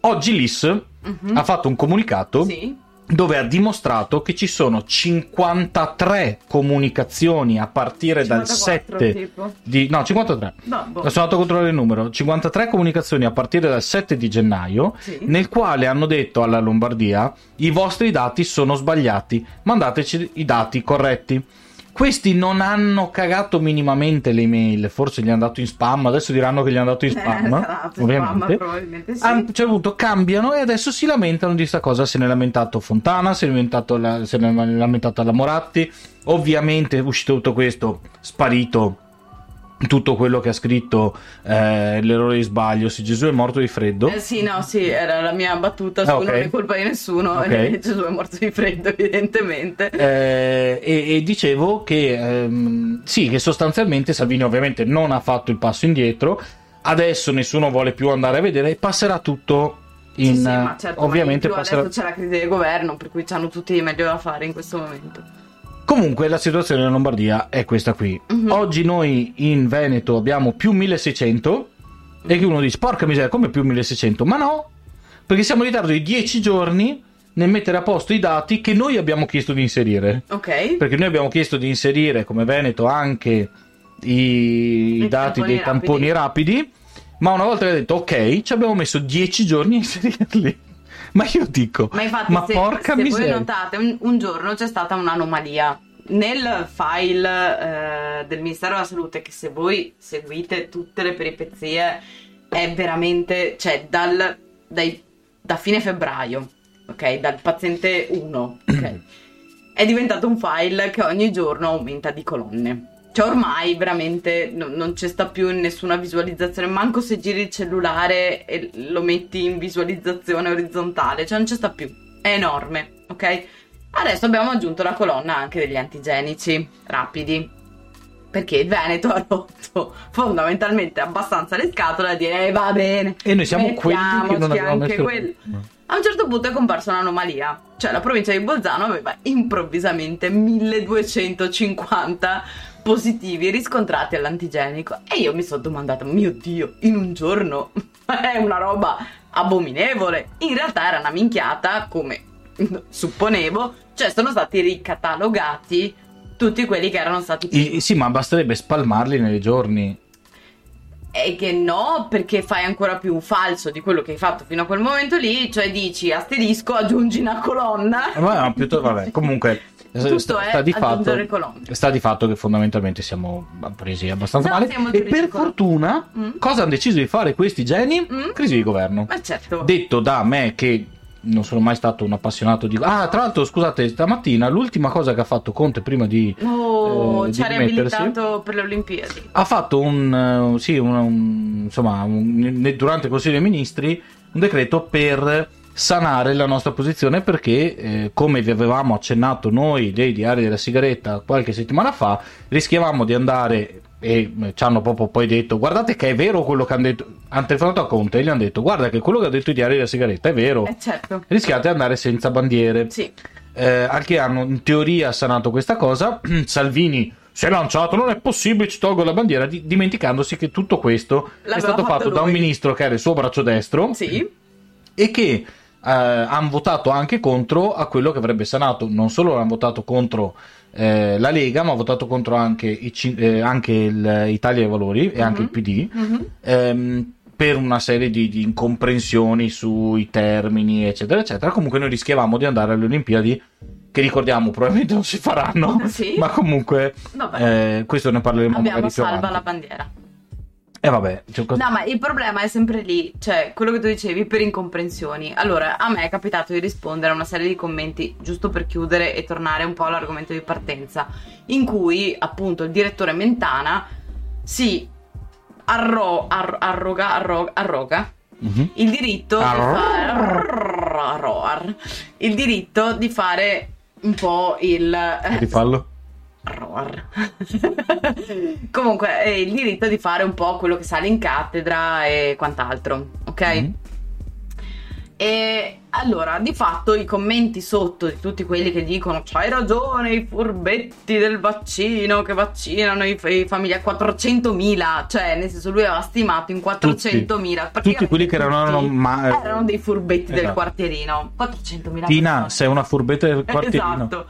Speaker 1: Oggi l'IS
Speaker 2: Mhm.
Speaker 1: ha fatto un comunicato
Speaker 2: Sì.
Speaker 1: Dove ha dimostrato che ci sono 53 comunicazioni a partire dal
Speaker 2: 54
Speaker 1: 7
Speaker 2: tipo.
Speaker 1: di no 53
Speaker 2: No, boh.
Speaker 1: sono andato a controllare il numero 53 comunicazioni a partire dal 7 di gennaio
Speaker 2: Sì.
Speaker 1: nel quale hanno detto alla Lombardia i vostri dati sono sbagliati mandateci i dati corretti questi non hanno cagato minimamente le email forse gli hanno dato in spam adesso diranno che gli hanno dato in
Speaker 2: Eh,
Speaker 1: spam
Speaker 2: sarà, spam,
Speaker 1: ovviamente
Speaker 2: probabilmente sì.
Speaker 1: a un certo punto cambiano e adesso si lamentano di sta cosa. Se ne è lamentato Fontana, se ne è lamentato la, se ne è lamentata la Moratti. Ovviamente uscito tutto questo, sparito tutto quello che ha scritto eh, l'errore di sbaglio. Se Gesù è morto di freddo.
Speaker 2: Eh, sì, no, sì, era la mia battuta su
Speaker 1: Ah, ok.
Speaker 2: non è colpa di nessuno
Speaker 1: Ok.
Speaker 2: e (laughs) Gesù è morto di freddo, evidentemente.
Speaker 1: Eh, e, e dicevo che ehm, sì, che sostanzialmente Salvini ovviamente non ha fatto il passo indietro. Adesso nessuno vuole più andare a vedere, passerà tutto in.
Speaker 2: sì, sì, ma certo,
Speaker 1: ovviamente
Speaker 2: ma in
Speaker 1: passerà.
Speaker 2: adesso c'è la crisi del governo, per cui hanno tutti meglio da fare in questo momento.
Speaker 1: Comunque la situazione in Lombardia è questa qui.
Speaker 2: Mhm.
Speaker 1: Oggi noi in Veneto abbiamo più 1600 e che uno dice porca miseria come più 1600? Ma no, perché siamo in ritardo di 10 giorni nel mettere a posto i dati che noi abbiamo chiesto di inserire.
Speaker 2: Ok?
Speaker 1: Perché noi abbiamo chiesto di inserire come Veneto anche i, i dati
Speaker 2: tamponi
Speaker 1: dei tamponi rapidi. Ma una volta che ha detto ok, ci abbiamo messo 10 giorni a inserirli. Ma io dico,
Speaker 2: Ma infatti,
Speaker 1: ma
Speaker 2: se,
Speaker 1: porca
Speaker 2: se voi
Speaker 1: miseria.
Speaker 2: notate, un, un giorno c'è stata un'anomalia. Nel file eh, del Ministero della Salute, che se voi seguite tutte le peripezie, è veramente, cioè, dal, dai- da fine febbraio, ok? Dal paziente 1, ok? (clears throat) è diventato un file che ogni giorno aumenta di colonne. Cioè ormai veramente no- non c'è sta più in nessuna visualizzazione, manco se giri il cellulare e lo metti in visualizzazione orizzontale, cioè non c'è sta più. È enorme, ok? Adesso abbiamo aggiunto la colonna anche degli antigenici rapidi. Perché il Veneto (laughs) ha rotto fondamentalmente abbastanza le scatole a dire eh, va bene.
Speaker 1: E noi siamo quelli che non
Speaker 2: anche
Speaker 1: messo
Speaker 2: quelli. A un certo punto è comparsa un'anomalia, cioè la provincia di Bolzano aveva improvvisamente 1250 positivi riscontrati all'antigenico e io mi sono domandata, mio Dio, in un giorno (laughs) è una roba abominevole. In realtà era una minchiata, come supponevo, cioè sono stati ricatalogati tutti quelli che erano stati
Speaker 1: I- sì, ma basterebbe spalmarli nei giorni.
Speaker 2: e che no, perché fai ancora più un falso di quello che hai fatto fino a quel momento lì, cioè dici asterisco, aggiungi una colonna.
Speaker 1: Eh, Ma no, piuttosto, vabbè, (laughs) comunque
Speaker 2: Tutto
Speaker 1: sta,
Speaker 2: è
Speaker 1: sta di fatto, sta di fatto che fondamentalmente siamo presi abbastanza
Speaker 2: No,
Speaker 1: male. E per fortuna,
Speaker 2: Mm.
Speaker 1: cosa hanno deciso di fare questi geni?
Speaker 2: Mm.
Speaker 1: Crisi di governo.
Speaker 2: Ma certo.
Speaker 1: Detto da me che non sono mai stato un appassionato di... Ah, tra l'altro, scusate, stamattina l'ultima cosa che ha fatto Conte prima di...
Speaker 2: Oh,
Speaker 1: eh,
Speaker 2: ci ha riabilitato per le Olimpiadi.
Speaker 1: ha fatto un, eh, sì, un- un- insomma, un- durante il Consiglio dei Ministri un decreto per sanare la nostra posizione perché, eh, come vi avevamo accennato noi dei diari della sigaretta qualche settimana fa, rischiavamo di andare e eh, ci hanno proprio poi detto guardate che è vero quello che hanno detto hanno telefonato a Conte e gli hanno detto guarda che quello che ha detto i diari della sigaretta è vero
Speaker 2: Eh certo.
Speaker 1: rischiate di andare senza bandiere
Speaker 2: Sì.
Speaker 1: eh, anche hanno in teoria sanato questa cosa. (clears throat) Salvini si è lanciato, non è possibile, ci tolgo la bandiera, di- dimenticandosi che tutto questo è
Speaker 2: L'aveva
Speaker 1: stato
Speaker 2: fatto
Speaker 1: fatto da un ministro che era il suo braccio destro
Speaker 2: Sì.
Speaker 1: e che eh, hanno votato anche contro a quello che avrebbe sanato. Non solo hanno votato contro eh, la Lega, ma ha votato contro anche, i eh, anche il Italia dei Valori e anche il PD
Speaker 2: Mhm.
Speaker 1: ehm, per una serie di, di incomprensioni sui termini, eccetera, eccetera. Comunque noi rischiavamo di andare alle Olimpiadi, che ricordiamo probabilmente non si faranno,
Speaker 2: Sì.
Speaker 1: ma comunque eh, questo ne parleremo
Speaker 2: Abbiamo
Speaker 1: magari più
Speaker 2: salva la
Speaker 1: avanti.
Speaker 2: bandiera.
Speaker 1: E vabbè, cioè, cosa-
Speaker 2: No, ma il problema è sempre lì, cioè quello che tu dicevi per incomprensioni. Allora, a me è capitato di rispondere a una serie di commenti, giusto per chiudere e tornare un po' all'argomento di partenza, in cui appunto il direttore Mentana si arro- ar- arroga, arro- arroga
Speaker 1: Mhm.
Speaker 2: il diritto di
Speaker 1: Arro-
Speaker 2: fare il diritto di fare un po' il
Speaker 1: Rifallo?
Speaker 2: Roar. (laughs) Comunque, è il diritto di fare un po' quello che sale in cattedra e quant'altro, ok?
Speaker 1: Mhm.
Speaker 2: E allora, di fatto, i commenti sotto di tutti quelli che dicono c'hai ragione, i furbetti del vaccino che vaccinano i, i familiari 400.000, cioè nel senso lui aveva stimato in 400.000.
Speaker 1: Tutti quelli che erano,
Speaker 2: tutti
Speaker 1: ma-
Speaker 2: erano dei furbetti del
Speaker 1: Esatto.
Speaker 2: quartierino. 400.000
Speaker 1: Tina,
Speaker 2: persone.
Speaker 1: sei una furbetta del (laughs) quartierino.
Speaker 2: Esatto.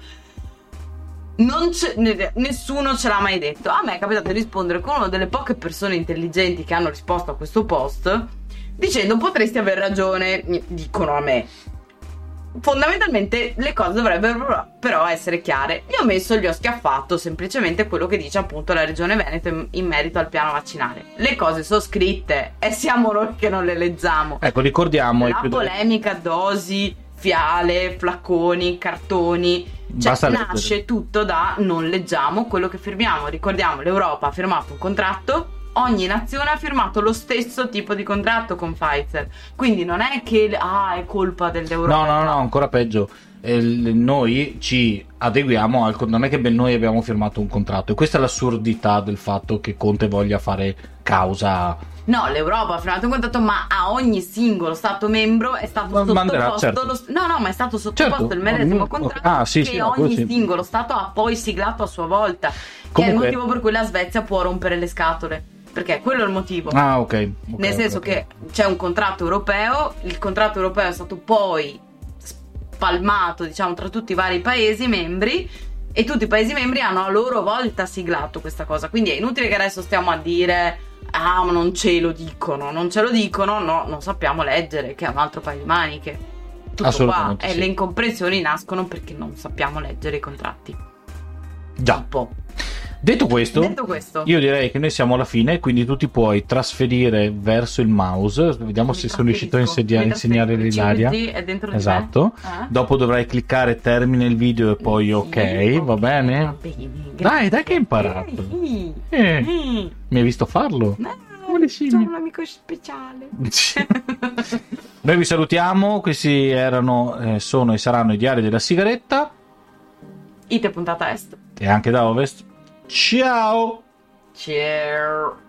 Speaker 2: Nessuno ce l'ha mai detto. A me è capitato di rispondere con una delle poche persone intelligenti che hanno risposto a questo post dicendo potresti aver ragione, dicono a me. Fondamentalmente le cose dovrebbero però essere chiare. Io ho messo gli ho schiaffato semplicemente quello che dice appunto la regione Veneto in, merito al piano vaccinale. Le cose sono scritte e siamo noi che non le leggiamo.
Speaker 1: Ecco, ricordiamo...
Speaker 2: La
Speaker 1: più-
Speaker 2: polemica dosi, fiale, flacconi, cartoni. Cioè,
Speaker 1: Basta leggere.
Speaker 2: nasce tutto da non leggiamo quello che firmiamo. Ricordiamo, l'Europa ha firmato un contratto. Ogni nazione ha firmato lo stesso tipo di contratto con Pfizer. Quindi non è che ah, è colpa dell'Europa.
Speaker 1: No, no, no, ancora peggio. Eh, noi ci adeguiamo al non è che noi abbiamo firmato un contratto e questa è l'assurdità del fatto che Conte voglia fare causa
Speaker 2: No, l'Europa ha firmato un contratto, ma a ogni singolo Stato membro è stato
Speaker 1: Ma- manderà,
Speaker 2: sottoposto.
Speaker 1: certo.
Speaker 2: lo- No, no, ma è stato sottoposto
Speaker 1: Certo.
Speaker 2: il medesimo contratto
Speaker 1: ah, sì,
Speaker 2: che
Speaker 1: sì,
Speaker 2: ogni
Speaker 1: sì.
Speaker 2: singolo Stato ha poi siglato a sua volta. Che è il
Speaker 1: Comunque-
Speaker 2: motivo per cui la Svezia può rompere le scatole. Perché quello è il motivo.
Speaker 1: Ah, ok. ok,
Speaker 2: Nel senso
Speaker 1: ok.
Speaker 2: che c'è un contratto europeo, il contratto europeo è stato poi spalmato, diciamo, tra tutti i vari paesi membri e tutti i paesi membri hanno a loro volta siglato questa cosa. Quindi è inutile che adesso stiamo a dire "Ah, ma non ce lo dicono". Non ce lo dicono, no, non sappiamo leggere, che è un altro paio di maniche. Tutto qua e
Speaker 1: sì.
Speaker 2: le incomprensioni nascono perché non sappiamo leggere i contratti.
Speaker 1: Già.
Speaker 2: Un po'.
Speaker 1: Detto questo,
Speaker 2: Detto questo,
Speaker 1: io direi che noi siamo alla fine, quindi tu ti puoi trasferire verso il mouse. Vediamo
Speaker 2: mi
Speaker 1: se sono riuscito a insedia- insegnare l'Ilaria. Esatto.
Speaker 2: Eh?
Speaker 1: Dopo dovrai cliccare termina il video e poi
Speaker 2: Sì,
Speaker 1: ok, va bene?
Speaker 2: va bene,
Speaker 1: Dai, dai che hai imparato.
Speaker 2: Eh,
Speaker 1: Eh, mi hai visto farlo?
Speaker 2: c'ho
Speaker 1: scimmie.
Speaker 2: un amico speciale.
Speaker 1: Noi vi salutiamo, questi erano, eh, sono e saranno i diari della sigaretta
Speaker 2: Ite puntata est.
Speaker 1: e anche da Ovest. Ciao!
Speaker 2: Ciao.